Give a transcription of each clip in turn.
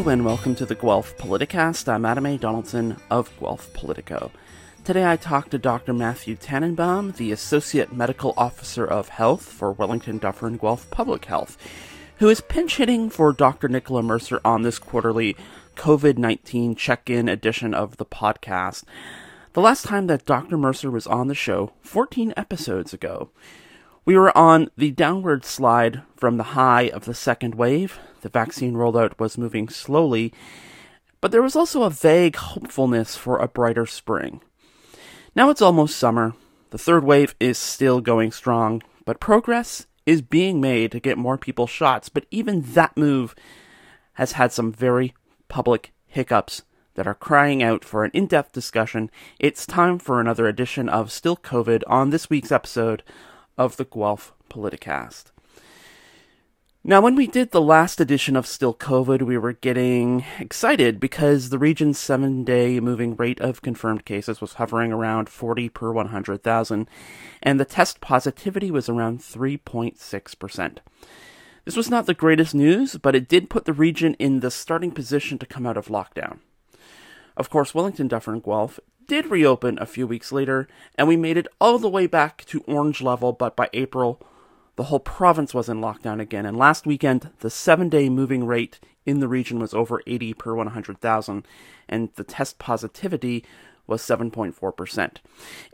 Hello and welcome to the Guelph Politicast. I'm Adam A. Donaldson of Guelph Politico. Today I talked to Dr. Matthew Tannenbaum, the Associate Medical Officer of Health for Wellington Dufferin Guelph Public Health, who is pinch hitting for Dr. Nicola Mercer on this quarterly COVID 19 check in edition of the podcast. The last time that Dr. Mercer was on the show, 14 episodes ago. We were on the downward slide from the high of the second wave. The vaccine rollout was moving slowly, but there was also a vague hopefulness for a brighter spring. Now it's almost summer. The third wave is still going strong, but progress is being made to get more people shots. But even that move has had some very public hiccups that are crying out for an in depth discussion, it's time for another edition of Still COVID on this week's episode of the Guelph Politicast. Now, when we did the last edition of Still COVID, we were getting excited because the region's seven day moving rate of confirmed cases was hovering around 40 per 100,000, and the test positivity was around 3.6%. This was not the greatest news, but it did put the region in the starting position to come out of lockdown. Of course, Wellington, Dufferin, and Guelph did reopen a few weeks later, and we made it all the way back to orange level, but by April, the whole province was in lockdown again. And last weekend, the seven day moving rate in the region was over 80 per 100,000, and the test positivity was 7.4%.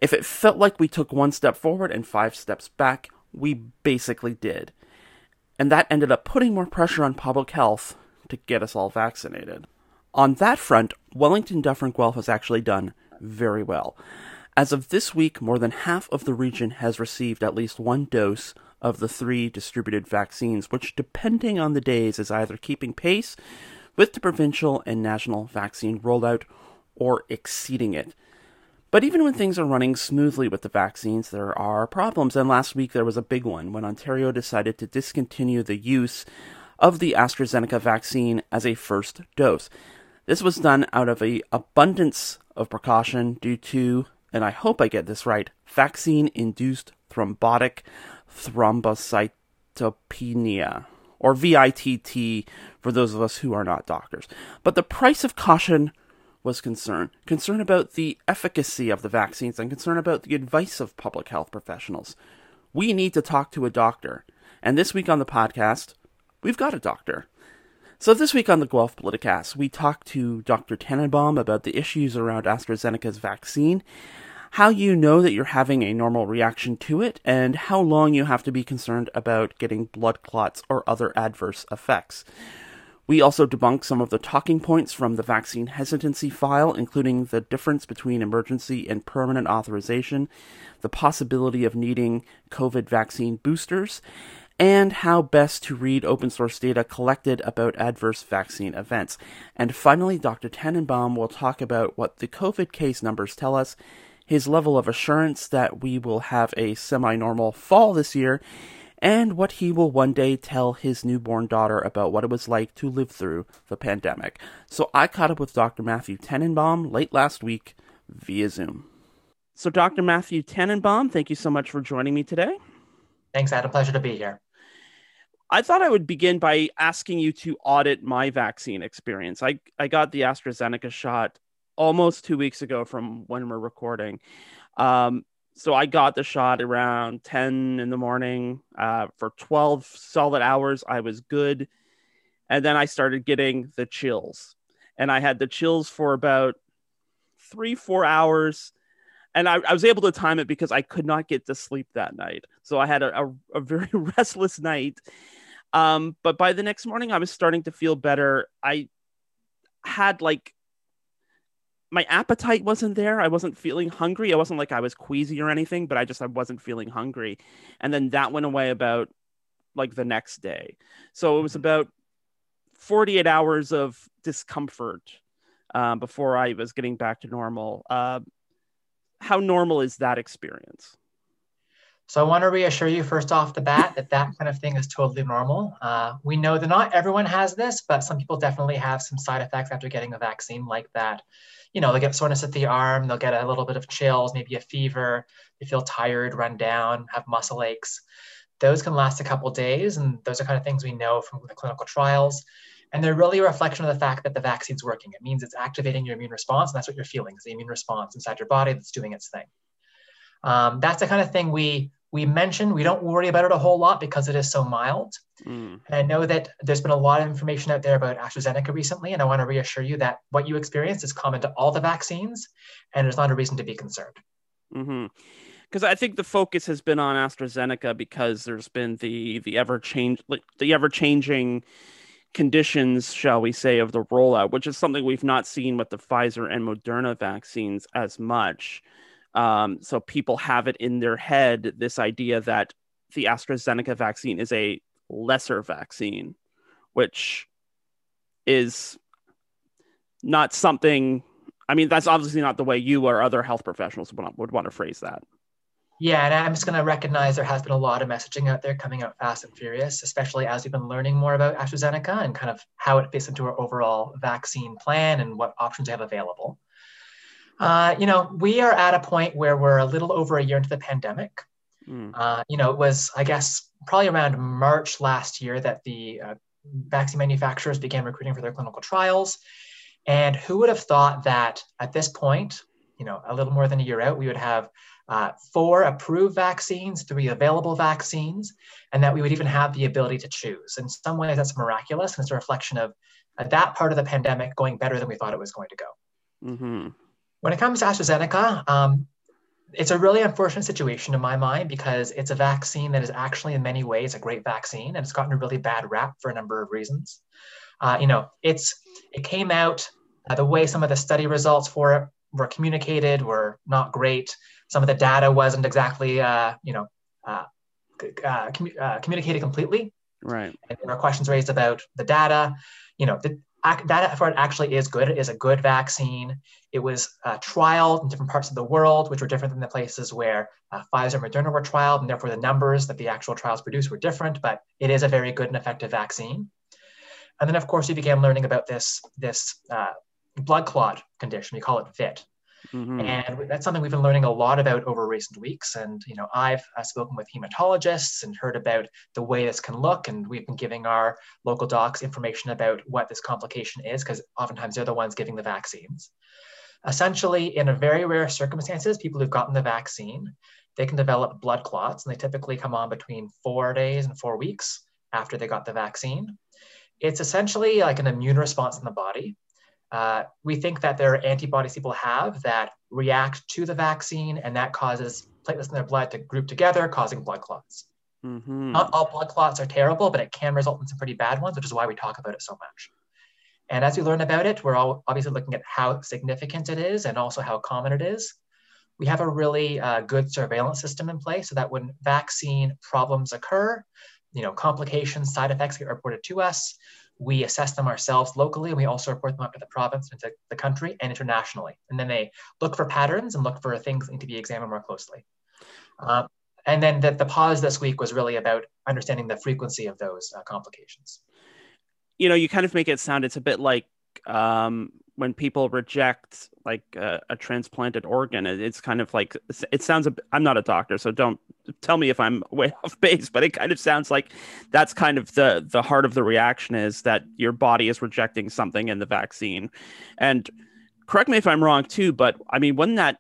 If it felt like we took one step forward and five steps back, we basically did. And that ended up putting more pressure on public health to get us all vaccinated. On that front, Wellington Dufferin Guelph has actually done very well. As of this week, more than half of the region has received at least one dose of the three distributed vaccines, which, depending on the days, is either keeping pace with the provincial and national vaccine rollout or exceeding it. But even when things are running smoothly with the vaccines, there are problems. And last week there was a big one when Ontario decided to discontinue the use of the AstraZeneca vaccine as a first dose. This was done out of a abundance of precaution due to, and I hope I get this right, vaccine-induced thrombotic thrombocytopenia, or VITT for those of us who are not doctors. But the price of caution was concern. Concern about the efficacy of the vaccines and concern about the advice of public health professionals. We need to talk to a doctor. And this week on the podcast, we've got a doctor. So this week on the Guelph Politicast, we talked to Dr. Tannenbaum about the issues around AstraZeneca's vaccine, how you know that you're having a normal reaction to it, and how long you have to be concerned about getting blood clots or other adverse effects. We also debunk some of the talking points from the vaccine hesitancy file, including the difference between emergency and permanent authorization, the possibility of needing COVID vaccine boosters, and how best to read open source data collected about adverse vaccine events. And finally, Dr. Tannenbaum will talk about what the COVID case numbers tell us, his level of assurance that we will have a semi normal fall this year, and what he will one day tell his newborn daughter about what it was like to live through the pandemic. So I caught up with Dr. Matthew Tannenbaum late last week via Zoom. So, Dr. Matthew Tannenbaum, thank you so much for joining me today. Thanks, I had a pleasure to be here. I thought I would begin by asking you to audit my vaccine experience. I, I got the AstraZeneca shot almost two weeks ago from when we're recording. Um, so I got the shot around 10 in the morning. Uh, for 12 solid hours, I was good. And then I started getting the chills. And I had the chills for about three, four hours and I, I, was able to time it because I could not get to sleep that night. So I had a, a, a very restless night. Um, but by the next morning, I was starting to feel better. I had like my appetite wasn't there. I wasn't feeling hungry. I wasn't like I was queasy or anything, but I just I wasn't feeling hungry. And then that went away about like the next day. So it was mm-hmm. about 48 hours of discomfort uh, before I was getting back to normal. Uh, how normal is that experience? So I want to reassure you first off the bat that that kind of thing is totally normal. Uh, we know that not everyone has this, but some people definitely have some side effects after getting a vaccine like that. You know, they get soreness at the arm, they'll get a little bit of chills, maybe a fever, they feel tired, run down, have muscle aches. Those can last a couple days, and those are kind of things we know from the clinical trials. And they're really a reflection of the fact that the vaccine's working. It means it's activating your immune response, and that's what you're feeling, is the immune response inside your body that's doing its thing. Um, that's the kind of thing we we mentioned We don't worry about it a whole lot because it is so mild. Mm. And I know that there's been a lot of information out there about AstraZeneca recently, and I want to reassure you that what you experience is common to all the vaccines, and there's not a reason to be concerned. Mm-hmm because I think the focus has been on AstraZeneca because there's been the the ever change the ever changing conditions, shall we say, of the rollout, which is something we've not seen with the Pfizer and Moderna vaccines as much. Um, so people have it in their head this idea that the AstraZeneca vaccine is a lesser vaccine, which is not something. I mean, that's obviously not the way you or other health professionals would, would want to phrase that. Yeah, and I'm just going to recognize there has been a lot of messaging out there coming out fast and furious, especially as we've been learning more about AstraZeneca and kind of how it fits into our overall vaccine plan and what options we have available. Uh, you know, we are at a point where we're a little over a year into the pandemic. Mm. Uh, you know, it was, I guess, probably around March last year that the uh, vaccine manufacturers began recruiting for their clinical trials. And who would have thought that at this point, you know, a little more than a year out, we would have uh, four approved vaccines, three available vaccines, and that we would even have the ability to choose. In some ways, that's miraculous, and it's a reflection of that part of the pandemic going better than we thought it was going to go. Mm-hmm. When it comes to AstraZeneca, um, it's a really unfortunate situation in my mind because it's a vaccine that is actually, in many ways, a great vaccine, and it's gotten a really bad rap for a number of reasons. Uh, you know, it's it came out uh, the way some of the study results for it were communicated were not great some of the data wasn't exactly uh, you know uh, uh, commu- uh, communicated completely. Right. And there were questions raised about the data. You know, the data effort actually is good. It is a good vaccine. It was uh, trialed in different parts of the world, which were different than the places where uh, Pfizer and Moderna were trialed, and therefore the numbers that the actual trials produced were different. But it is a very good and effective vaccine. And then, of course, we began learning about this this uh, blood clot condition. We call it VITT, Mm-hmm. And that's something we've been learning a lot about over recent weeks. And, you know, I've uh, spoken with hematologists and heard about the way this can look. And we've been giving our local docs information about what this complication is, because oftentimes they're the ones giving the vaccines. Essentially, in a very rare circumstances, people who've gotten the vaccine, they can develop blood clots, and they typically come on between four days and four weeks after they got the vaccine. It's essentially like an immune response in the body uh, we think that there are antibodies people have that react to the vaccine, and that causes platelets in their blood to group together, causing blood clots. Mm-hmm. Not all blood clots are terrible, but it can result in some pretty bad ones, which is why we talk about it so much. And as we learn about it, we're all obviously looking at how significant it is and also how common it is. We have a really uh, good surveillance system in place so that when vaccine problems occur, you know, complications, side effects get reported to us, we assess them ourselves locally, and we also report them up to the province, and to the country, and internationally. And then they look for patterns and look for things to be examined more closely. Um, and then the, the pause this week was really about understanding the frequency of those uh, complications. You know, you kind of make it sound it's a bit like um, when people reject like a, transplanted organ. It, it's kind of like it sounds. i I'm not a doctor, so don't tell me if I'm way off base, but it kind of sounds like that's kind of the the heart of the reaction is that your body is rejecting something in the vaccine. And correct me if I'm wrong too, but I mean, wouldn't that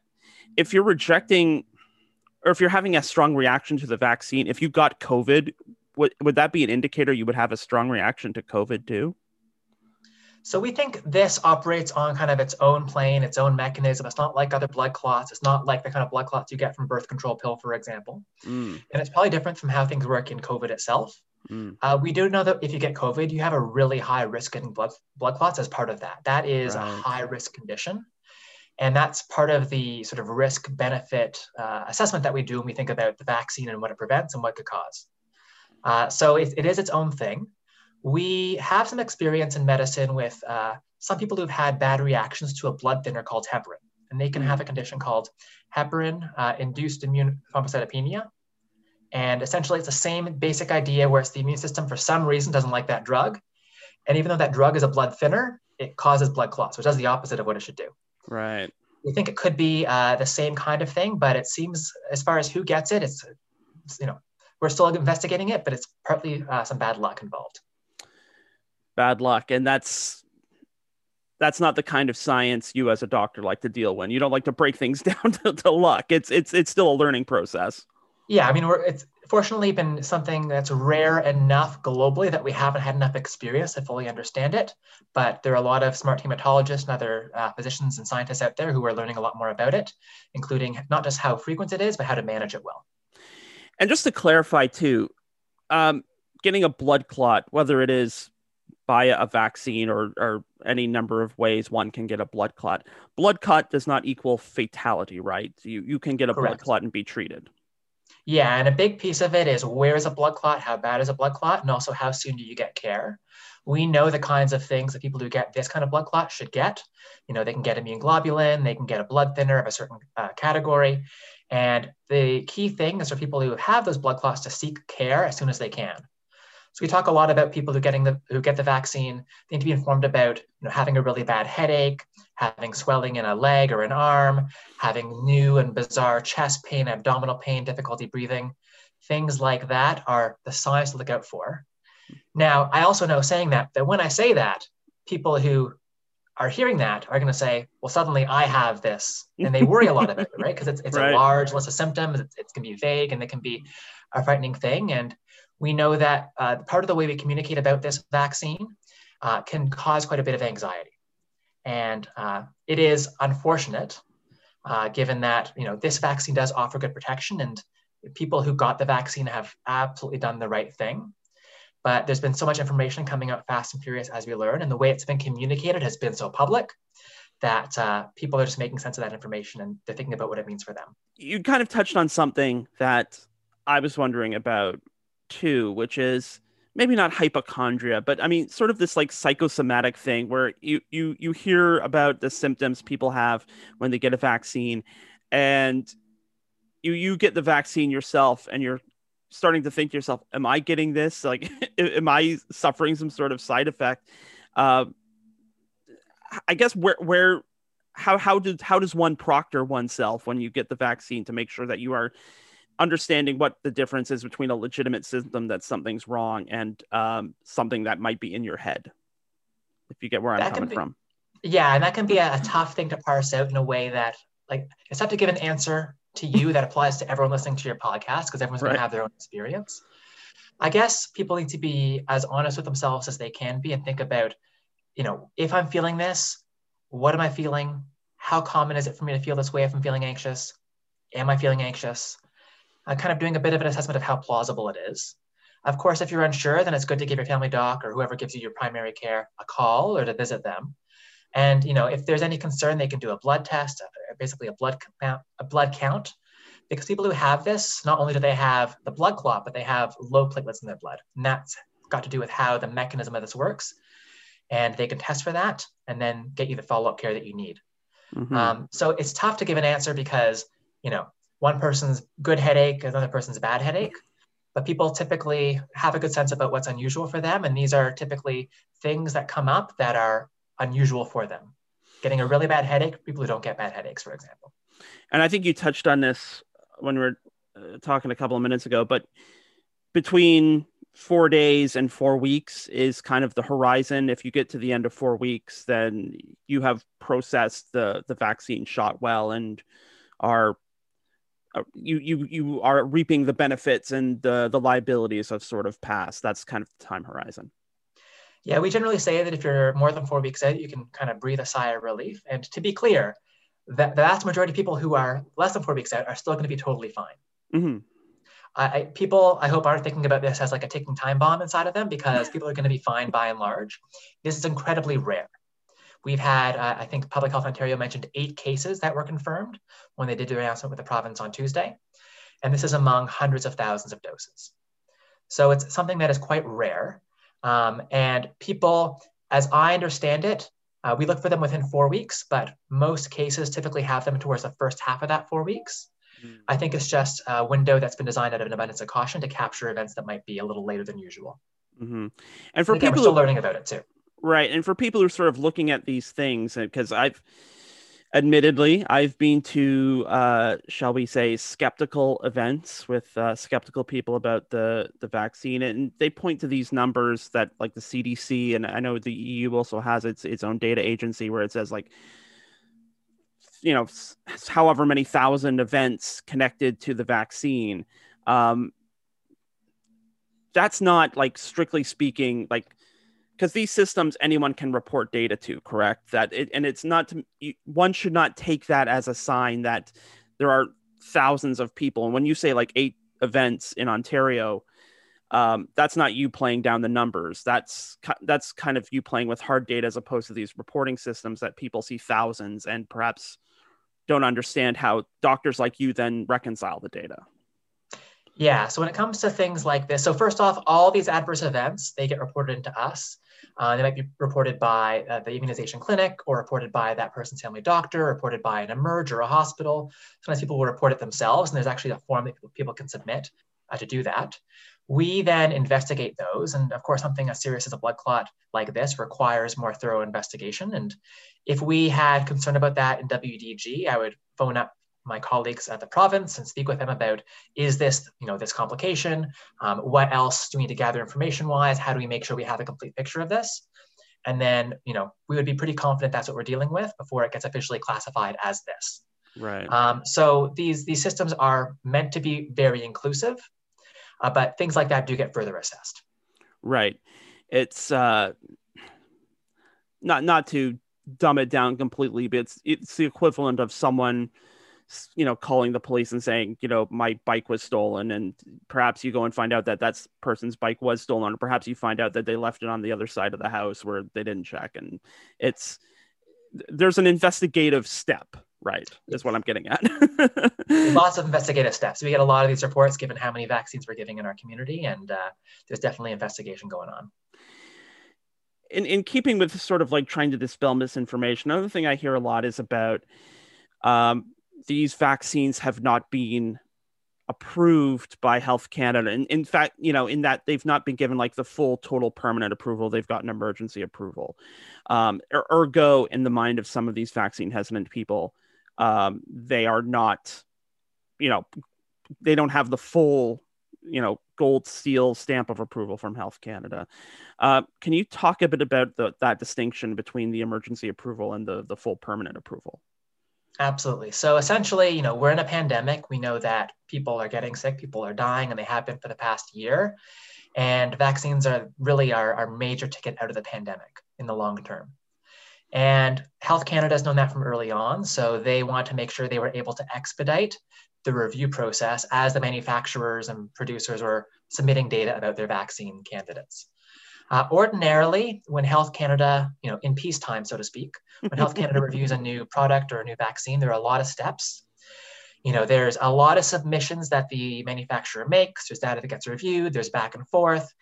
if you're rejecting or if you're having a strong reaction to the vaccine, if you got COVID, would would that be an indicator you would have a strong reaction to COVID too? So we think this operates on kind of its own plane, its own mechanism. It's not like other blood clots. It's not like the kind of blood clots you get from birth control pill, for example. Mm. And it's probably different from how things work in COVID itself. Mm. Uh, we do know that if you get COVID, you have a really high risk getting blood blood clots as part of that. That is right. a high risk condition. And that's part of the sort of risk benefit uh, assessment that we do when we think about the vaccine and what it prevents and what could cause. Uh, so it, it is its own thing we have some experience in medicine with uh, some people who've had bad reactions to a blood thinner called heparin. And they can have a condition called heparin uh, induced immune thrombocytopenia. And essentially, it's the same basic idea where it's the immune system, for some reason, doesn't like that drug. And even though that drug is a blood thinner, it causes blood clots, which does the opposite of what it should do. Right. We think it could be uh, the same kind of thing, but it seems, as far as who gets it, it's, you know, we're still investigating it, but it's partly uh, some bad luck involved bad luck. And that's that's not the kind of science you as a doctor like to deal with. You don't like to break things down to, to luck. It's it's it's still a learning process. Yeah, I mean, we're it's fortunately been something that's rare enough globally that we haven't had enough experience to fully understand it. But there are a lot of smart hematologists and other uh, physicians and scientists out there who are learning a lot more about it, including not just how frequent it is, but how to manage it well. And just to clarify too, um, getting a blood clot, whether it is via a vaccine or, or any number of ways one can get a blood clot. Blood clot does not equal fatality, right? You, you can get a Correct. blood clot and be treated. Yeah, and a big piece of it is where is a blood clot, how bad is a blood clot, and also how soon do you get care. We know the kinds of things that people who get this kind of blood clot should get. You know, they can get immune globulin, they can get a blood thinner of a certain uh, category. And the key thing is for people who have those blood clots to seek care as soon as they can. So we talk a lot about people who getting the who get the vaccine. They need to be informed about you know having a really bad headache, having swelling in a leg or an arm, having new and bizarre chest pain, abdominal pain, difficulty breathing. Things like that are the signs to look out for. Now, I also know saying that that when I say that, people who are hearing that are going to say, well, suddenly I have this. And they worry a lot about it, right? Because it's, it's right. a large list of symptoms. Going to be vague and it can be a frightening thing. And we know that uh, part of the way we communicate about this vaccine uh, can cause quite a bit of anxiety. And uh, it is unfortunate, uh, given that you know this vaccine does offer good protection, and people who got the vaccine have absolutely done the right thing. But there's been so much information coming out fast and furious as we learn, and the way it's been communicated has been so public that uh, people are just making sense of that information and they're thinking about what it means for them. You kind of touched on something that I was wondering about too, which is maybe not hypochondria, but I mean, sort of this like psychosomatic thing where you you you hear about the symptoms people have when they get a vaccine, and you you get the vaccine yourself, and you're starting to think to yourself, "Am I getting this? Like, am I suffering some sort of side effect?" Uh, I guess where where how how does how does one proctor oneself when you get the vaccine to make sure that you are understanding what the difference is between a legitimate symptom that something's wrong and um, something that might be in your head. If you get where i'm coming be, from. Yeah and that can be a, a, tough thing to parse out in a way that like it's tough to give an answer to you that applies to everyone listening to your podcast because everyone's right. going to have their own experience. I guess people need to be as honest with themselves as they can be and think about you know if i'm feeling this what am i feeling? How common is it for me to feel this way if i'm feeling anxious? Am i feeling anxious uh, kind of doing a bit of an assessment of how plausible it is. Of course, if you're unsure, then it's good to give your family doc or whoever gives you your primary care a call or to visit them. And you know, if there's any concern, they can do a blood test, uh, basically a blood count, a blood count, because people who have this, not only do they have the blood clot, but they have low platelets in their blood, and that's got to do with how the mechanism of this works. And they can test for that, and then get you the follow-up care that you need. Mm-hmm. Um, so it's tough to give an answer because you know one person's good headache, another person's bad headache. But people typically have a good sense about what's unusual for them. And these are typically things that come up that are unusual for them. Getting a really bad headache, people who don't get bad headaches, for example. And I think you touched on this when we were uh, talking a couple of minutes ago, but between four days and four weeks is kind of the horizon. If you get to the end of four weeks, then you have processed the the vaccine shot well and are you you you are reaping the benefits and the the liabilities of sort of past. That's kind of the time horizon. Yeah, we generally say that if you're more than four weeks out, you can kind of breathe a sigh of relief. And to be clear, that the vast majority of people who are less than four weeks out are still going to be totally fine. Mm-hmm. I, people, I hope, aren't thinking about this as like a ticking time bomb inside of them because people are going to be fine by and large. This is incredibly rare. We've had, uh, I think Public Health Ontario mentioned eight cases that were confirmed when they did their announcement with the province on Tuesday. And this is among hundreds of thousands of doses. So it's something that is quite rare. Um, and people, as I understand it, uh, we look for them within four weeks, but most cases typically have them towards the first half of that four weeks. Mm. I think it's just a window that's been designed out of an abundance of caution to capture events that might be a little later than usual. Mm-hmm. And for and again, people, we're still learning about it too. Right. And for people who are sort of looking at these things, because I've, admittedly, I've been to, uh, shall we say, skeptical events with uh, skeptical people about the the vaccine, and they point to these numbers that, like the CDC, and I know the EU also has its its own data agency where it says like, you know, however many thousand events connected to the vaccine. Um, that's not like strictly speaking like because these systems anyone can report data to correct? That it, and it's not to, one should not take that as a sign that there are thousands of people. And when you say like eight events in ontario um, that's not you playing down the numbers. That's that's kind of you playing with hard data as opposed to these reporting systems that people see thousands and perhaps don't understand how doctors like you then reconcile the data. Yeah, so when it comes to things like this, so first off, all these adverse events, they get reported into us. Uh, they might be reported by uh, the immunization clinic or reported by that person's family doctor, reported by an emerge or a hospital. Sometimes people will report it themselves, and there's actually a form that people can submit uh, to do that. We then investigate those. And of course, something as serious as a blood clot like this requires more thorough investigation. And if we had concern about that in WDG, I would phone up my colleagues at the province and speak with them about is this you know this complication? Um, what else do we need to gather information wise how do we make sure we have a complete picture of this? And then you know we would be pretty confident that's what we're dealing with before it gets officially classified as this. Right. Um, so these these systems are meant to be very inclusive uh, but things like that do get further assessed. Right. It's uh not not to dumb it down completely but it's it's the equivalent of someone you know calling the police and saying you know my bike was stolen and perhaps you go and find out that that person's bike was stolen or perhaps you find out that they left it on the other side of the house where they didn't check and it's there's an investigative step right is what i'm getting at. Lots of investigative steps. We get a lot of these reports given how many vaccines we're giving in our community and uh, there's definitely investigation going on. In, in keeping with sort of like trying to dispel misinformation another thing i hear a lot is about um, these vaccines have not been approved by Health Canada. And in fact, you know, in that they've not been given like the full total permanent approval, they've gotten emergency approval. Um, er, ergo, in the mind of some of these vaccine hesitant people, um, they are not, you know, they don't have the full, you know, gold seal stamp of approval from Health Canada. Uh, can you talk a bit about the, that distinction between the emergency approval and the, the full permanent approval? Absolutely. So essentially, you know, we're in a pandemic. We know that people are getting sick, people are dying, and they have been for the past year. And vaccines are really our, our major ticket out of the pandemic in the long term. And Health Canada has known that from early on. So they want to make sure they were able to expedite the review process as the manufacturers and producers were submitting data about their vaccine candidates. Uh, ordinarily, when Health Canada, you know, in peacetime, so to speak, when Health Canada reviews a new product or a new vaccine, there are a lot of steps. You know, there's a lot of submissions that the manufacturer makes. There's data that gets reviewed. There's back and forth,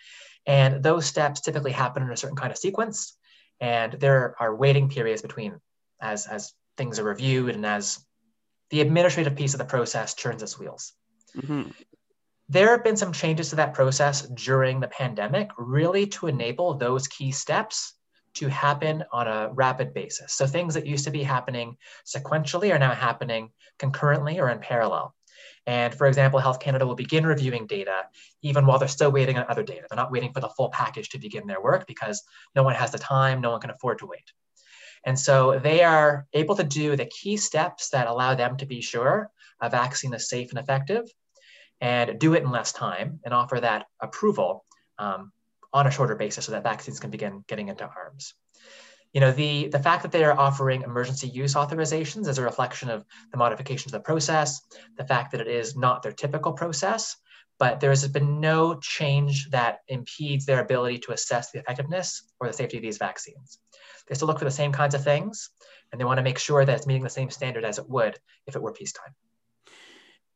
and those steps typically happen in a certain kind of sequence. And there are waiting periods between as as things are reviewed and as the administrative piece of the process turns its wheels. Mm-hmm. There have been some changes to that process during the pandemic, really to enable those key steps to happen on a rapid basis. So things that used to be happening sequentially are now happening concurrently or in parallel. And for example, Health Canada will begin reviewing data even while they're still waiting on other data. They're not waiting for the full package to begin their work because no one has the time, no one can afford to wait. And so they are able to do the key steps that allow them to be sure a vaccine is safe and effective and do it in less time and offer that approval um, on a shorter basis so that vaccines can begin getting into arms. You know, the, the fact that they are offering emergency use authorizations is a reflection of the modifications of the process, the fact that it is not their typical process, but there has been no change that impedes their ability to assess the effectiveness or the safety of these vaccines. They still look for the same kinds of things, and they want to make sure that it's meeting the same standard as it would if it were peacetime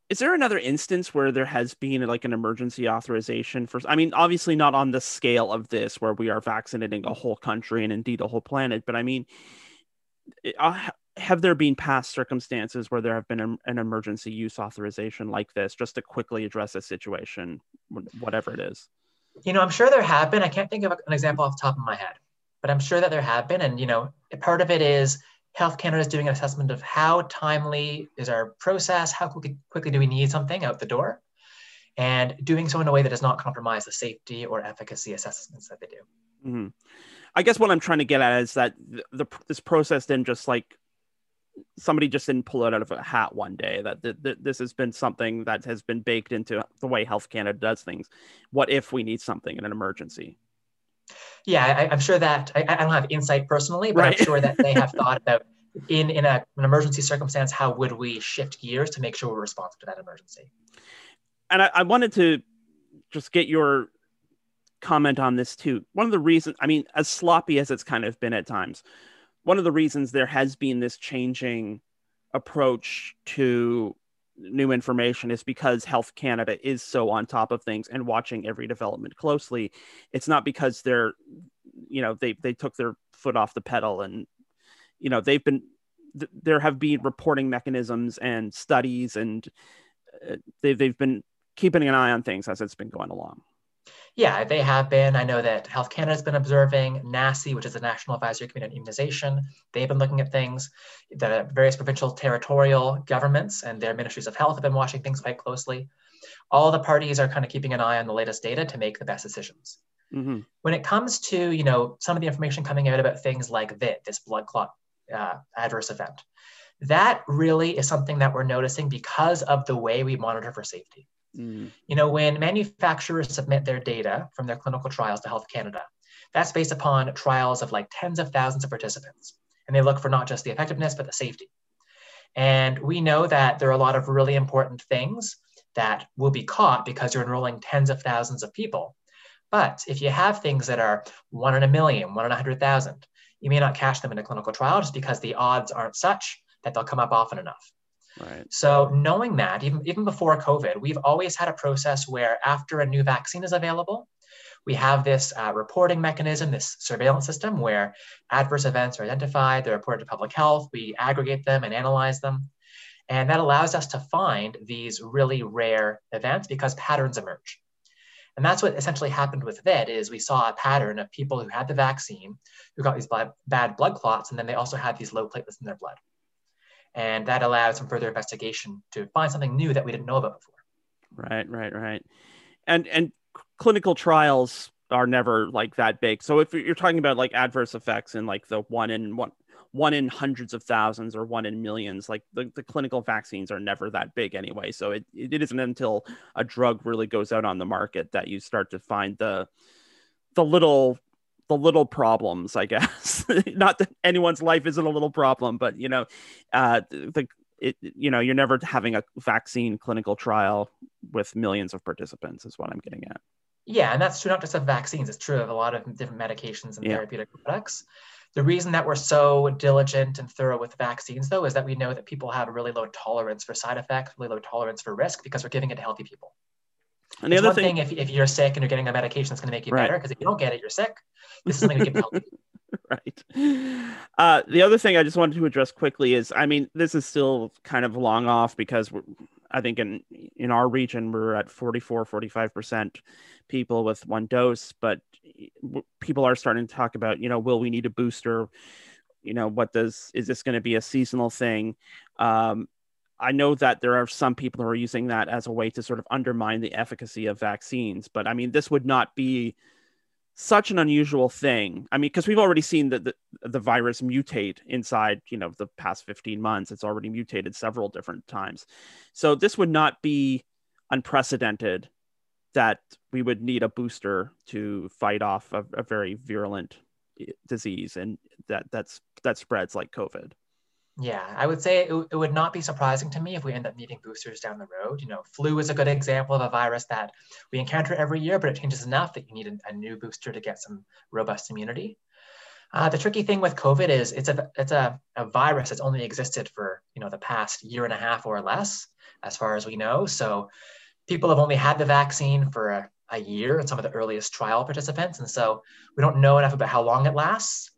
is there another instance where there has been like an emergency authorization for i mean obviously not on the scale of this where we are vaccinating a whole country and indeed a whole planet but i mean uh, have there been past circumstances where there have been an emergency use authorization like this just to quickly address a situation whatever it is? You know i'm sure there have been. I can't think of an example off the top of my head but i'm sure that there have been and you know part of it is Health Canada is doing an assessment of how timely is our process, how quickly, quickly do we need something out the door, and doing so in a way that does not compromise the safety or efficacy assessments that they do. Mm-hmm. I guess what I'm trying to get at is that the, this process didn't just like somebody just didn't pull it out of a hat one day. That this has been something that has been baked into the way Health Canada does things. What if we need something in an emergency? Yeah, I, am sure that I, I, don't have insight personally, but right. I'm sure that they have thought about in in a, an emergency circumstance, how would we shift gears to make sure we're responsive to that emergency? And I, I wanted to just get your comment on this too. One of the reasons, I mean, as sloppy as it's kind of been at times, one of the reasons there has been this changing approach to new information is because Health Canada is so on top of things and watching every development closely. It's not because they're, you know, they they took their foot off the pedal and, you know, they've been th- there have been reporting mechanisms and studies and uh, they've they've been keeping an eye on things as it's been going along. Yeah, they have been. I know that Health Canada has been observing NACI, which is the National Advisory Committee on Immunization. They've been looking at things. The various provincial territorial governments and their ministries of health have been watching things quite closely. All the parties are kind of keeping an eye on the latest data to make the best decisions. Mm-hmm. When it comes to, you know, some of the information coming out about things like VITT, this blood clot uh, adverse event, that really is something that we're noticing because of the way we monitor for safety. Mm. You know, when manufacturers submit their data from their clinical trials to Health Canada, that's based upon trials of like tens of thousands of participants. And they look for not just the effectiveness, but the safety. And we know that there are a lot of really important things that will be caught because you're enrolling tens of thousands of people. But if you have things that are one in a million, one in a hundred thousand, you may not catch them in a clinical trial just because the odds aren't such that they'll come up often enough. Right. So knowing that, even, even before COVID, we've always had a process where after a new vaccine is available, we have this uh, reporting mechanism, this surveillance system where adverse events are identified, they're reported to public health, we aggregate them and analyze them. And that allows us to find these really rare events because patterns emerge. And that's what essentially happened with VITT is we saw a pattern of people who had the vaccine who got these bad blood clots, and then they also had these low platelets in their blood. And that allowed some further investigation to find something new that we didn't know about before. Right, right, right. And and clinical trials are never like that big. So if you're talking about like adverse effects in like the one in one one in hundreds of thousands or one in millions, like the, the clinical vaccines are never that big anyway. So it, it isn't until a drug really goes out on the market that you start to find the the little the little problems, I guess. Not that anyone's life isn't a little problem, but you know, uh, the it, you know, you're never having a vaccine clinical trial with millions of participants, is what I'm getting at. Yeah, and that's true not just of vaccines; it's true of a lot of different medications and yeah. therapeutic products. The reason that we're so diligent and thorough with vaccines, though, is that we know that people have a really low tolerance for side effects, really low tolerance for risk, because we're giving it to healthy people. And the it's other thing, thing, if, if you're sick and you're getting a medication that's going to make you right. better, because if you don't get it, you're sick. This is something to give healthy. right. Uh, the other thing I just wanted to address quickly is, I mean, this is still kind of long off because I think in in our region we're at 44, 45 percent people with one dose, but people are starting to talk about, you know, will we need a booster? You know, what does is this going to be a seasonal thing? Um, I know that there are some people who are using that as a way to sort of undermine the efficacy of vaccines, but I mean, this would not be such an unusual thing. I mean, because we've already seen that the, the virus mutate inside, you know, the past 15 months. It's already mutated several different times. So this would not be unprecedented that we would need a booster to fight off a, a very virulent eh, disease and that that's that spreads like COVID. Yeah, I would say it, it, would not be surprising to me if we end up needing boosters down the road. You know, flu is a good example of a virus that we encounter every year, but it changes enough that you need a, a new booster to get some robust immunity. Uh, the tricky thing with COVID is it's a it's a, a virus that's only existed for you know the past year and a half or less, as far as we know. So people have only had the vaccine for a, a year and some of the earliest trial participants, and so we don't know enough about how long it lasts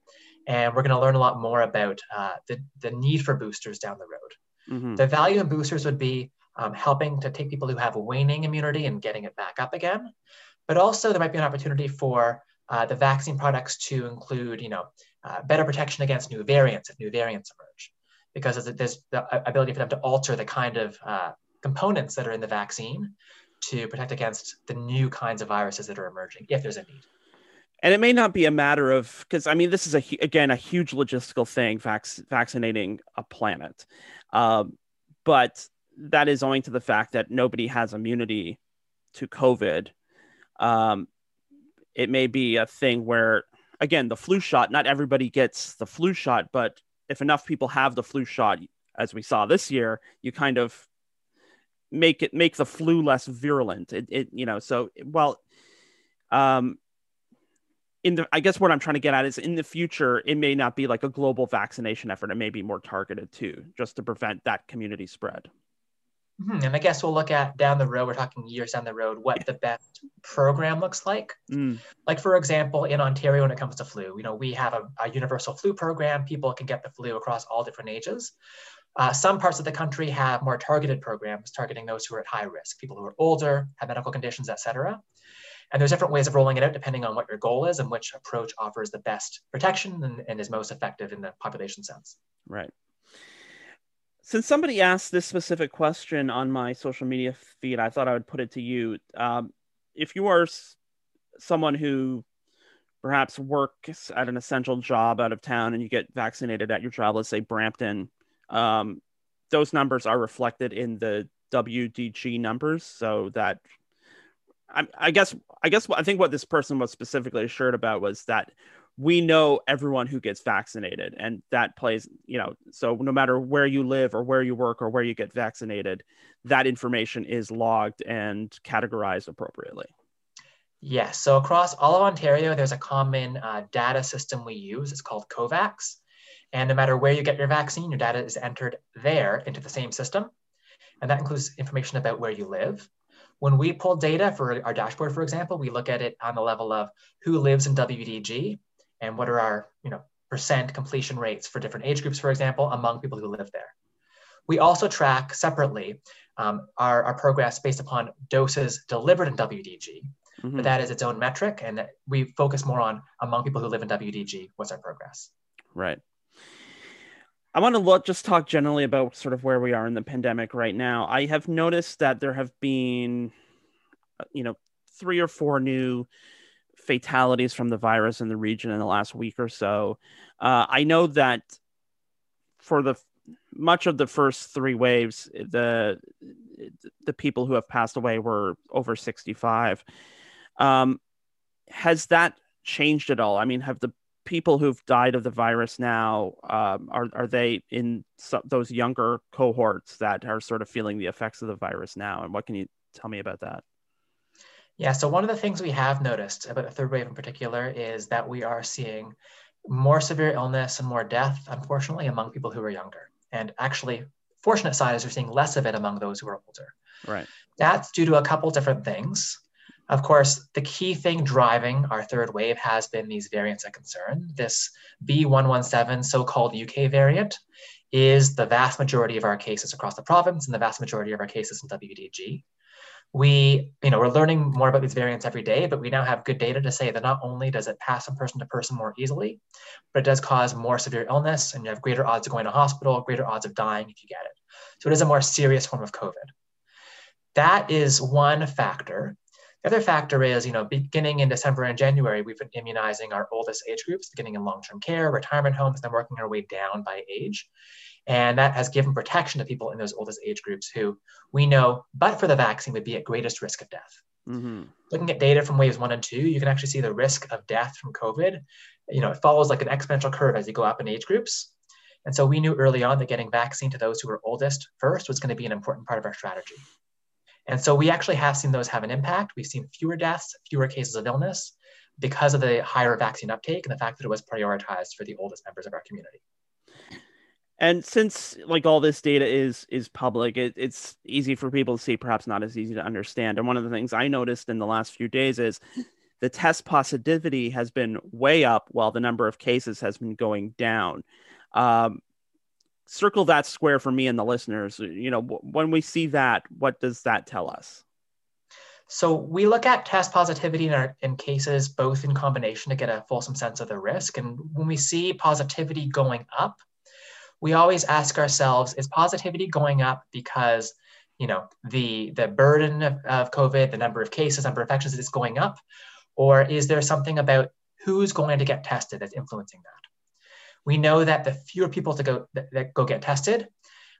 and we're going to learn a lot more about uh, the, the need for boosters down the road. Mm-hmm. The value of boosters would be um, helping to take people who have waning immunity and getting it back up again. But also, there might be an opportunity for uh, the vaccine products to include, you know, uh, better protection against new variants if new variants emerge, because there's the ability for them to alter the kind of uh, components that are in the vaccine to protect against the new kinds of viruses that are emerging if there's a need. And it may not be a matter of because I mean this is a again a huge logistical thing, vac- vaccinating a planet, um, but that is owing to the fact that nobody has immunity to COVID. Um, it may be a thing where again the flu shot, not everybody gets the flu shot, but if enough people have the flu shot, as we saw this year, you kind of make it make the flu less virulent. It, it you know so well. Um, in the, I guess what I'm trying to get at is in the future, it may not be like a global vaccination effort. It may be more targeted too, just to prevent that community spread. Mm-hmm. And I guess we'll look at down the road, we're talking years down the road, what yeah. the best program looks like. Mm. Like, for example, in Ontario, when it comes to flu, you know, we have a, a universal flu program. People can get the flu across all different ages. Uh, some parts of the country have more targeted programs targeting those who are at high risk, people who are older, have medical conditions, et cetera. And there's different ways of rolling it out depending on what your goal is and which approach offers the best protection and, and is most effective in the population sense. Right. Since somebody asked this specific question on my social media feed, I thought I would put it to you. Um, if you are someone who perhaps works at an essential job out of town and you get vaccinated at your job, let's say Brampton, um, those numbers are reflected in the WDG numbers, so that I, guess I guess I think what this person was specifically assured about was that we know everyone who gets vaccinated, and that plays you know so no matter where you live or where you work or where you get vaccinated, that information is logged and categorized appropriately. Yes. So across all of Ontario, there's a common uh, data system we use. It's called COVAX. And no matter where you get your vaccine, your data is entered there into the same system. And that includes information about where you live. When we pull data for our dashboard, for example, we look at it on the level of who lives in WDG and what are our you know, percent completion rates for different age groups, for example, among people who live there. We also track separately um, our, our progress based upon doses delivered in WDG, mm-hmm. but that is its own metric. And we focus more on among people who live in WDG, what's our progress. Right. I want to look, just talk generally about sort of where we are in the pandemic right now. I have noticed that there have been, uh, you know, three or four new fatalities from the virus in the region in the last week or so. Uh, I know that for the much of the first three waves, the the people who have passed away were over 65. Um, has that changed at all? I mean, have the people who've died of the virus now um, are are they in those younger cohorts that are sort of feeling the effects of the virus now? And what can you tell me about that? Yeah, so one of the things we have noticed about the third wave in particular is that we are seeing more severe illness and more death, unfortunately, among people who are younger. And actually, fortunate side is we're seeing less of it among those who are older. Right. That's due to a couple different things. Of course, the key thing driving our third wave has been these variants of concern. This B117 so called UK variant is the vast majority of our cases across the province and the vast majority of our cases in WDG. We, you know, we're learning more about these variants every day, but we now have good data to say that not only does it pass from person to person more easily, but it does cause more severe illness and you have greater odds of going to hospital, greater odds of dying if you get it. So it is a more serious form of COVID. That is one factor. The other factor is, you know, beginning in December and January, we've been immunizing our oldest age groups, beginning in long-term care, retirement homes, then working our way down by age. And that has given protection to people in those oldest age groups who we know, but for the vaccine, would be at greatest risk of death. Mm-hmm. Looking at data from waves one and two, you can actually see the risk of death from COVID. You know, it follows like an exponential curve as you go up in age groups. And so we knew early on that getting vaccine to those who were oldest first was going to be an important part of our strategy. And so we actually have seen those have an impact. We've seen fewer deaths, fewer cases of illness because of the higher vaccine uptake and the fact that it was prioritized for the oldest members of our community. And since like all this data is is public, it, it's easy for people to see, perhaps not as easy to understand. And one of the things I noticed in the last few days is the test positivity has been way up while the number of cases has been going down. Um, circle that square for me and the listeners. You know, when we see that, what does that tell us? So we look at test positivity in, our, in cases both in combination to get a fulsome sense of the risk. And when we see positivity going up, we always ask ourselves, is positivity going up because you know the the burden of, of COVID, the number of cases, number of infections is going up, or is there something about who's going to get tested that's influencing that? We know that the fewer people to go that, that go get tested,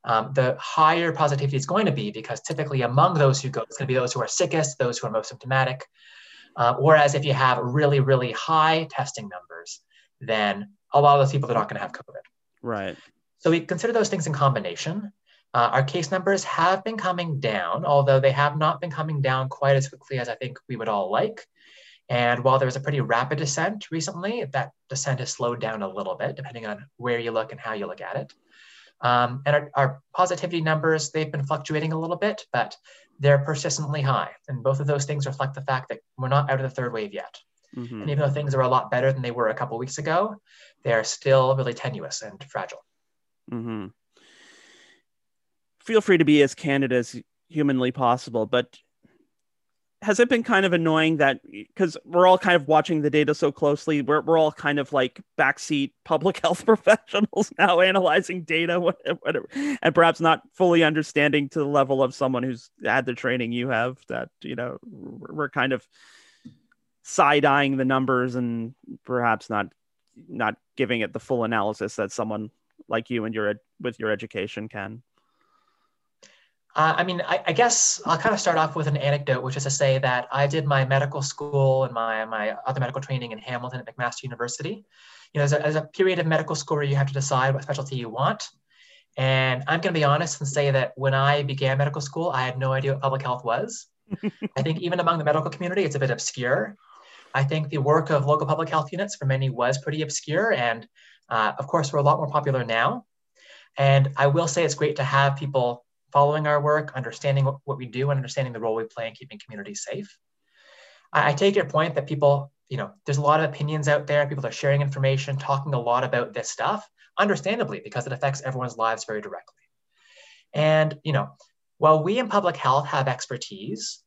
um, the higher positivity is going to be because typically among those who go, it's going to be those who are sickest, those who are most symptomatic. Uh, whereas if you have really, really high testing numbers, then a lot of those people are not going to have COVID. Right. So we consider those things in combination. Uh, our case numbers have been coming down, although they have not been coming down quite as quickly as I think we would all like. And while there was a pretty rapid descent recently, that descent has slowed down a little bit, depending on where you look and how you look at it. Um, and our, our, positivity numbers, they've been fluctuating a little bit, but they're persistently high. And both of those things reflect the fact that we're not out of the third wave yet. Mm-hmm. And even though things are a lot better than they were a couple weeks ago, they're still really tenuous and fragile. Mm-hmm. Feel free to be as candid as humanly possible, but has it been kind of annoying that because we're all kind of watching the data so closely we're, we're all kind of like backseat public health professionals now analyzing data whatever, and perhaps not fully understanding to the level of someone who's had the training you have that you know we're kind of side-eyeing the numbers and perhaps not not giving it the full analysis that someone like you and your with your education can uh, I mean, I, I, guess I'll kind of start off with an anecdote, which is to say that I did my medical school and my, my other medical training in Hamilton at McMaster University. You know, there's a, there's a period of medical school where you have to decide what specialty you want. And I'm going to be honest and say that when I began medical school, I had no idea what public health was. I think even among the medical community, it's a bit obscure. I think the work of local public health units for many was pretty obscure. And uh, of course, we're a lot more popular now. And I will say it's great to have people following our work, understanding what, what we do, and understanding the role we play in keeping communities safe. I, I take your point that people, you know, there's a lot of opinions out there. People are sharing information, talking a lot about this stuff, understandably, because it affects everyone's lives very directly. And, you know, while we in public health have expertise,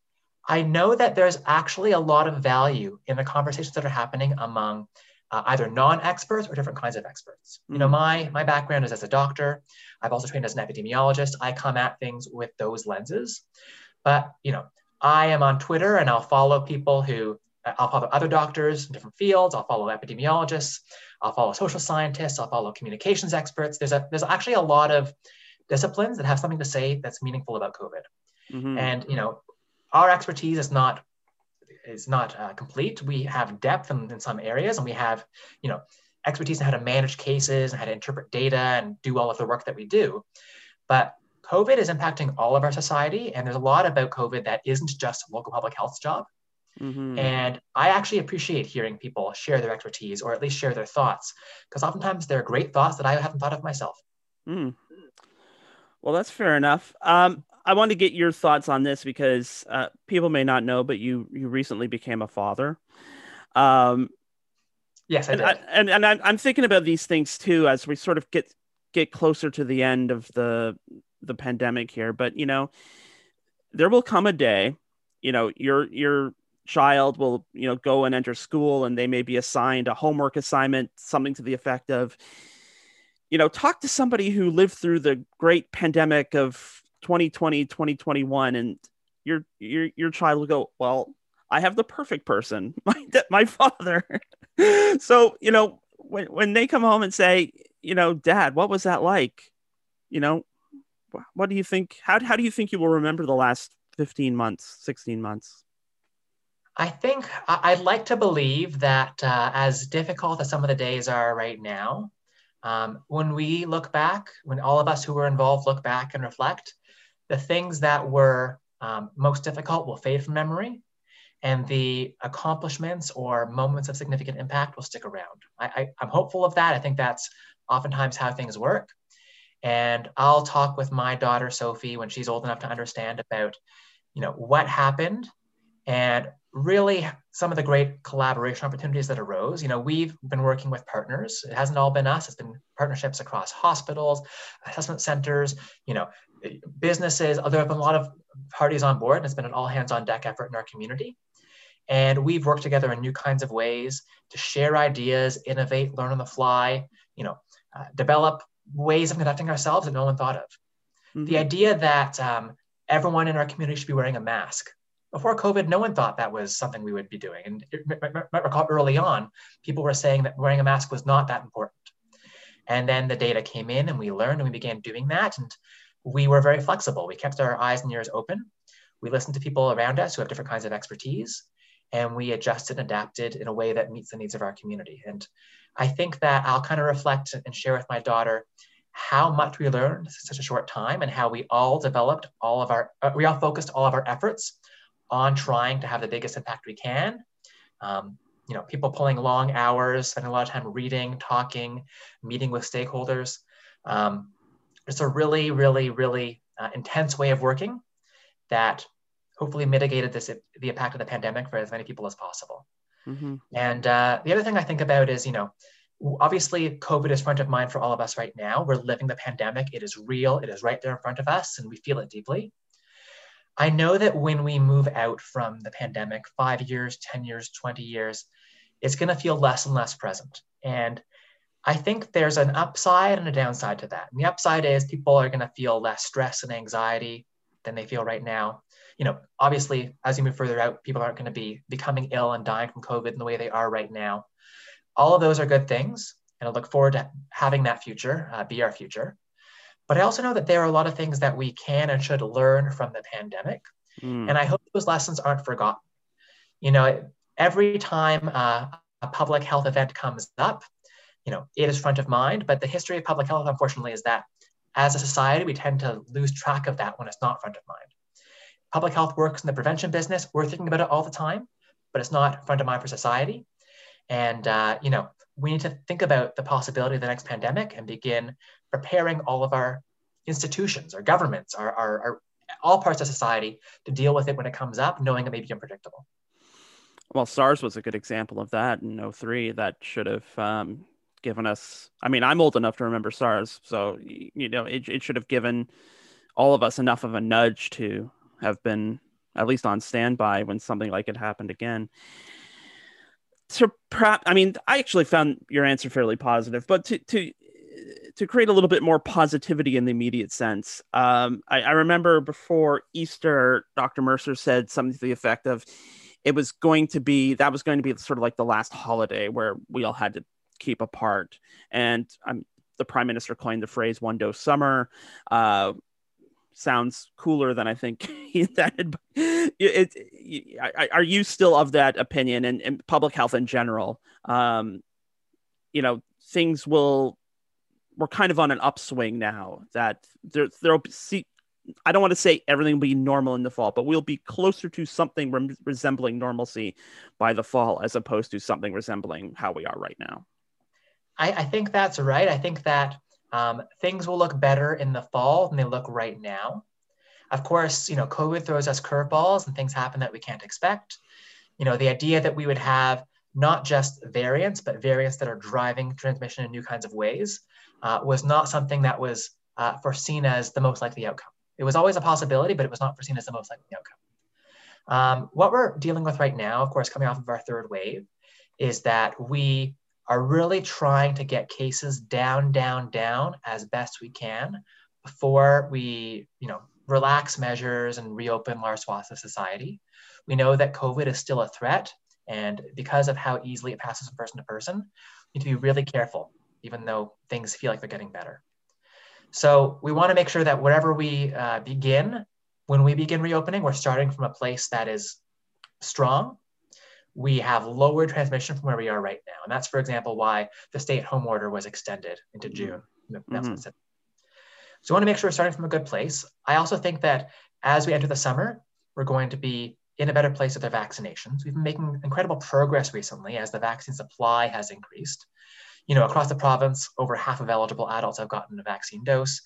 I know that there's actually a lot of value in the conversations that are happening among uh, either non-experts or different kinds of experts. Mm-hmm. You know, mm-hmm. my my background is as a doctor. I've also trained as an epidemiologist. I come at things with those lenses. But you know, I am on Twitter and I'll follow people who I'll follow other doctors in different fields. I'll follow epidemiologists. I'll follow social scientists. I'll follow communications experts. There's a there's actually a lot of disciplines that have something to say that's meaningful about COVID. Mm-hmm. And you know, our expertise is not is not uh, complete. We have depth in, in some areas, and we have, you know, expertise in how to manage cases and how to interpret data and do all of the work that we do. But COVID is impacting all of our society, and there's a lot about COVID that isn't just a local public health's job. Mm-hmm. And I actually appreciate hearing people share their expertise or at least share their thoughts, because oftentimes they're great thoughts that I haven't thought of myself. Mm. Well, that's fair enough. Um, I want to get your thoughts on this because uh, people may not know, but you you recently became a father. Um, yes, I did. and. I, and and I'm thinking about these things too as we sort of get get closer to the end of the the pandemic here. But you know, there will come a day, you know, your your child will you know go and enter school, and they may be assigned a homework assignment, something to the effect of you know, talk to somebody who lived through the great pandemic of 2020 2021 and your your your child will go well i have the perfect person my my father. So you know when when they come home and say you know dad what was that like? You know what do you think how, how do you think you will remember the last 15 months 16 months? I think I'd like to believe that uh, as difficult as some of the days are right now, um, when we look back, when all of us who were involved look back and reflect, the things that were um, most difficult will fade from memory and the accomplishments or moments of significant impact will stick around. I, am hopeful of that. I think that's oftentimes how things work. And I'll talk with my daughter Sophie when she's old enough to understand about, you know, what happened and really some of the great collaboration opportunities that arose. You know, we've been working with partners. It hasn't all been us. It's been partnerships across hospitals, assessment centers, you know, businesses, there have been a lot of parties on board, and it's been an all hands on deck effort in our community. And we've worked together in new kinds of ways to share ideas, innovate, learn on the fly, you know, uh, develop ways of conducting ourselves that no one thought of. Mm-hmm. The idea that um, everyone in our community should be wearing a mask. Before COVID, no one thought that was something we would be doing. And might recall early on, people were saying that wearing a mask was not that important. And then the data came in and we learned and we began doing that. And we were very flexible. We kept our eyes and ears open. We listened to people around us who have different kinds of expertise. And we adjusted and adapted in a way that meets the needs of our community. And I think that I'll kind of reflect and share with my daughter how much we learned in such a short time and how we all developed all of our, uh, we all focused all of our efforts on trying to have the biggest impact we can. Um, you know, people pulling long hours, spending a lot of time reading, talking, meeting with stakeholders. Um, it's a really, really, really uh, intense way of working that hopefully mitigated this the impact of the pandemic for as many people as possible. Mm-hmm. And uh, the other thing I think about is, you know, obviously COVID is front of mind for all of us right now. We're living the pandemic. It is real. It is right there in front of us, and we feel it deeply. I know that when we move out from the pandemic, five years, 10 years, 20 years, it's going to feel less and less present. And I think there's an upside and a downside to that. And the upside is people are going to feel less stress and anxiety than they feel right now. You know, obviously, as you move further out, people aren't going to be becoming ill and dying from COVID in the way they are right now. All of those are good things. And I look forward to having that future uh, be our future. But I also know that there are a lot of things that we can and should learn from the pandemic. Mm. And I hope those lessons aren't forgotten. You know, every time uh, a public health event comes up, you know, it is front of mind. But the history of public health, unfortunately, is that as a society, we tend to lose track of that when it's not front of mind. Public health works in the prevention business. We're thinking about it all the time, but it's not front of mind for society. And, uh, you know, we need to think about the possibility of the next pandemic and begin preparing all of our institutions, our governments, our, our, our all parts of society to deal with it when it comes up, knowing it may be unpredictable. Well, SARS was a good example of that in 03 that should have um, given us. I mean, I'm old enough to remember SARS, so you know, it, it should have given all of us enough of a nudge to have been at least on standby when something like it happened again. So, perhaps, I mean, I actually found your answer fairly positive, but to to to create a little bit more positivity in the immediate sense, um, I, I remember before Easter, Dr. Mercer said something to the effect of, it was going to be that was going to be sort of like the last holiday where we all had to keep apart. And um, the prime minister coined the phrase "one dose summer." Uh, sounds cooler than I think intended. It, it, it, are you still of that opinion? And, and public health in general, um, you know, things will. We're kind of on an upswing now. That there, there'll be. I don't want to say everything will be normal in the fall, but we'll be closer to something re- resembling normalcy by the fall, as opposed to something resembling how we are right now. I, I think that's right. I think that um, things will look better in the fall than they look right now. Of course, you know, COVID throws us curveballs and things happen that we can't expect. You know, the idea that we would have not just variants, but variants that are driving transmission in new kinds of ways uh, was not something that was uh, foreseen as the most likely outcome. It was always a possibility, but it was not foreseen as the most likely outcome. Um, what we're dealing with right now, of course, coming off of our third wave, is that we are really trying to get cases down, down, down as best we can before we, you know, relax measures and reopen large swaths of society. We know that COVID is still a threat, and because of how easily it passes from person to person, we need to be really careful, even though things feel like they're getting better. So we want to make sure that wherever we uh, begin, when we begin reopening, we're starting from a place that is strong we have lower transmission from where we are right now. And that's, for example, why the stay at home order was extended into mm-hmm. June. Mm-hmm. So we want to make sure we're starting from a good place. I also think that as we enter the summer, we're going to be in a better place with our vaccinations. We've been making incredible progress recently as the vaccine supply has increased. You know, across the province, over half of eligible adults have gotten a vaccine dose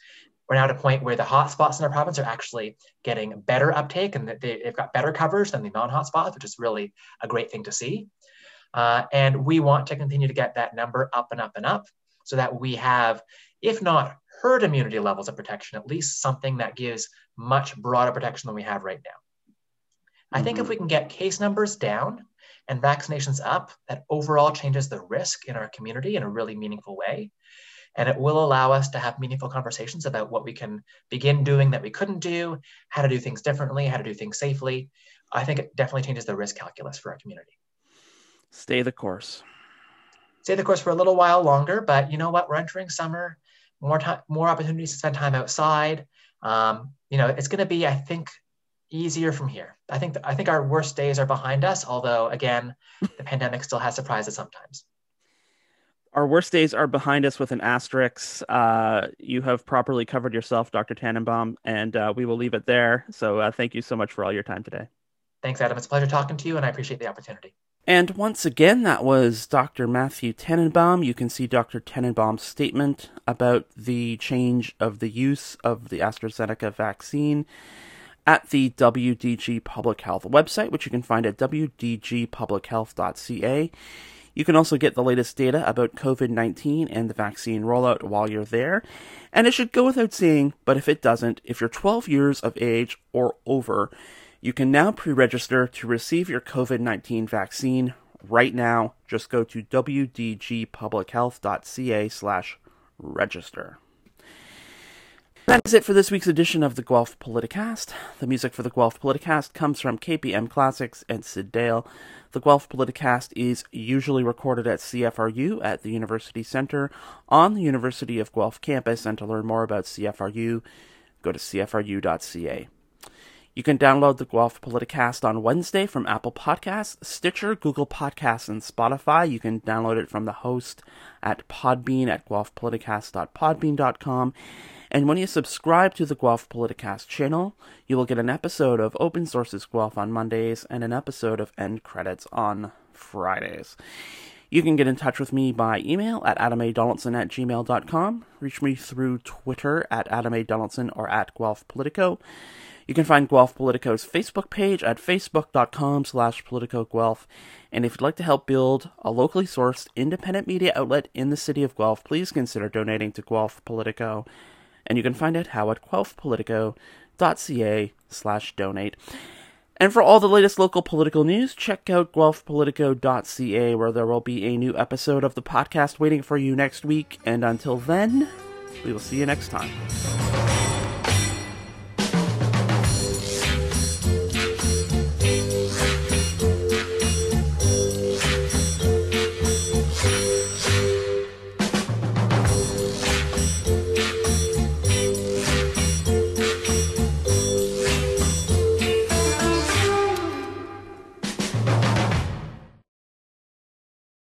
we're now at a point where the hotspots in our province are actually getting better uptake and they, have got better coverage than the non-hotspots, which is really a great thing to see. Uh, and we want to continue to get that number up and up and up so that we have, if not herd immunity levels of protection, at least something that gives much broader protection than we have right now. I think if mm-hmm. we can get case numbers down and vaccinations up, that overall changes the risk in our community in a really meaningful way. And it will allow us to have meaningful conversations about what we can begin doing that we couldn't do, how to do things differently, how to do things safely. I think it definitely changes the risk calculus for our community. Stay the course. Stay the course for a little while longer, but you know what? We're entering summer, more time, more opportunities to spend time outside. Um, you know, it's going to be, I think, easier from here. I think I think our worst days are behind us. Although, again, the pandemic still has surprises sometimes. Our worst days are behind us with an asterisk. Uh, you have properly covered yourself, Dr. Tenenbaum, and uh, we will leave it there. So, uh, thank you so much for all your time today. Thanks, Adam. It's a pleasure talking to you, and I appreciate the opportunity. And once again, that was Dr. Matthew Tenenbaum. You can see Dr. Tenenbaum's statement about the change of the use of the AstraZeneca vaccine at the WDG Public Health website, which you can find at wdgpublichealth.ca. You can also get the latest data about COVID 19 and the vaccine rollout while you're there. And it should go without saying, but if it doesn't, if you're 12 years of age or over, you can now pre register to receive your COVID 19 vaccine right now. Just go to wdgpublichealth.ca slash register. That is it for this week's edition of the Guelph Politicast. The music for the Guelph Politicast comes from KPM Classics and Syd Dale. The Guelph Politicast is usually recorded at CFRU at the University Center on the University of Guelph campus, and to learn more about CFRU, go to cfru.ca. You can download the Guelph Politicast on Wednesday from Apple Podcasts, Stitcher, Google Podcasts, and Spotify. You can download it from the host at Podbean at guelphpoliticast.podbean.com. And when you subscribe to the Guelph Politicast channel, you will get an episode of Open Sources Guelph on Mondays and an episode of End Credits on Fridays. You can get in touch with me by email at adamadonaldson at gmail.com. Reach me through Twitter at adamadonaldson or at Guelph Politico. You can find Guelph Politico's Facebook page at facebook.com slash politicoguelph. And if you'd like to help build a locally sourced independent media outlet in the city of Guelph, please consider donating to Guelph Politico and you can find out how at guelphpolitico.ca slash donate. And for all the latest local political news, check out guelphpolitico.ca where there will be a new episode of the podcast waiting for you next week. And until then, we will see you next time.